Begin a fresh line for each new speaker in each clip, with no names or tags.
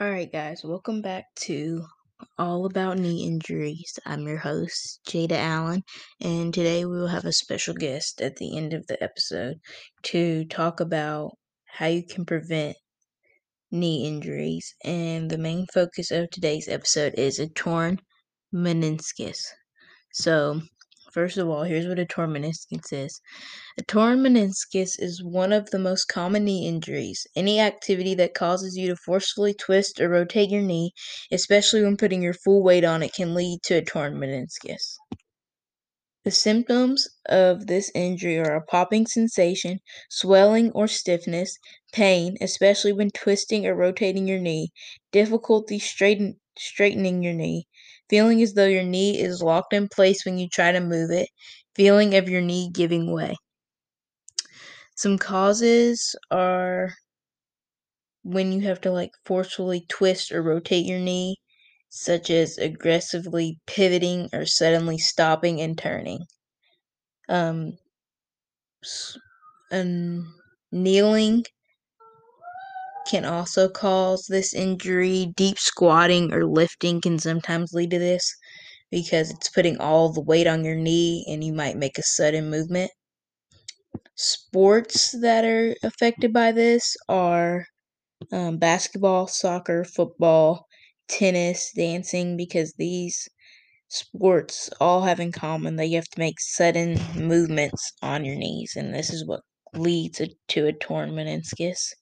Alright, guys, welcome back to All About Knee Injuries. I'm your host, Jada Allen, and today we will have a special guest at the end of the episode to talk about how you can prevent knee injuries. And the main focus of today's episode is a torn meniscus. So, First of all, here's what a torn meniscus is. A torn meniscus is one of the most common knee injuries. Any activity that causes you to forcefully twist or rotate your knee, especially when putting your full weight on it, can lead to a torn meniscus. The symptoms of this injury are a popping sensation, swelling or stiffness, pain, especially when twisting or rotating your knee, difficulty straighten, straightening your knee, feeling as though your knee is locked in place when you try to move it, feeling of your knee giving way. Some causes are when you have to like forcefully twist or rotate your knee, such as aggressively pivoting or suddenly stopping and turning. Um, and kneeling can also cause this injury. Deep squatting or lifting can sometimes lead to this because it's putting all the weight on your knee and you might make a sudden movement. Sports that are affected by this are um, basketball, soccer, football, tennis, dancing, because these sports all have in common that you have to make sudden movements on your knees, and this is what leads to a torn meniscus.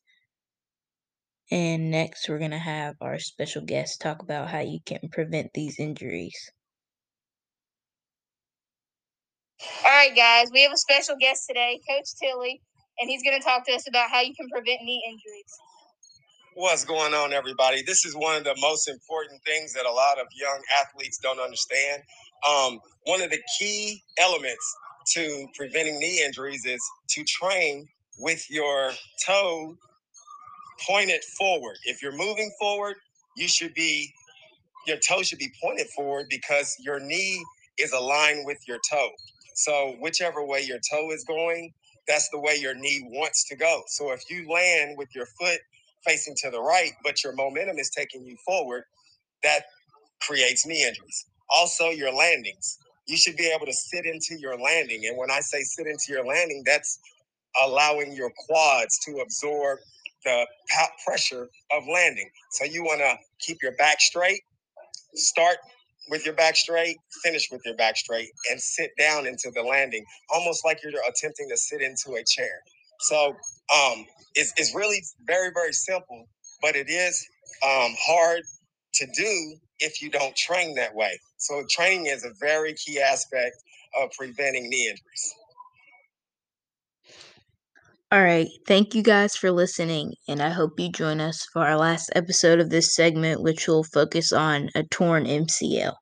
And next, we're going to have our special guest talk about how you can prevent these injuries.
All right, guys, we have a special guest today, Coach Tilly, and he's going to talk to us about how you can prevent knee injuries.
What's going on, everybody? This is one of the most important things that a lot of young athletes don't understand. Um, one of the key elements to preventing knee injuries is to train with your toe pointed forward. If you're moving forward, you should be, your toe should be pointed forward because your knee is aligned with your toe. So, whichever way your toe is going, that's the way your knee wants to go. So, if you land with your foot facing to the right, but your momentum is taking you forward, that creates knee injuries. Also, your landings. You should be able to sit into your landing. And when I say sit into your landing, that's allowing your quads to absorb the pressure of landing. So you want to keep your back straight, start with your back straight, finish with your back straight, and sit down into the landing, almost like you're attempting to sit into a chair. So um, it's, it's really very, very simple, but it is um, hard to do if you don't train that way. So training is a very key aspect of preventing knee injuries.
All right. Thank you guys for listening, and I hope you join us for our last episode of this segment, which will focus on a torn MCL.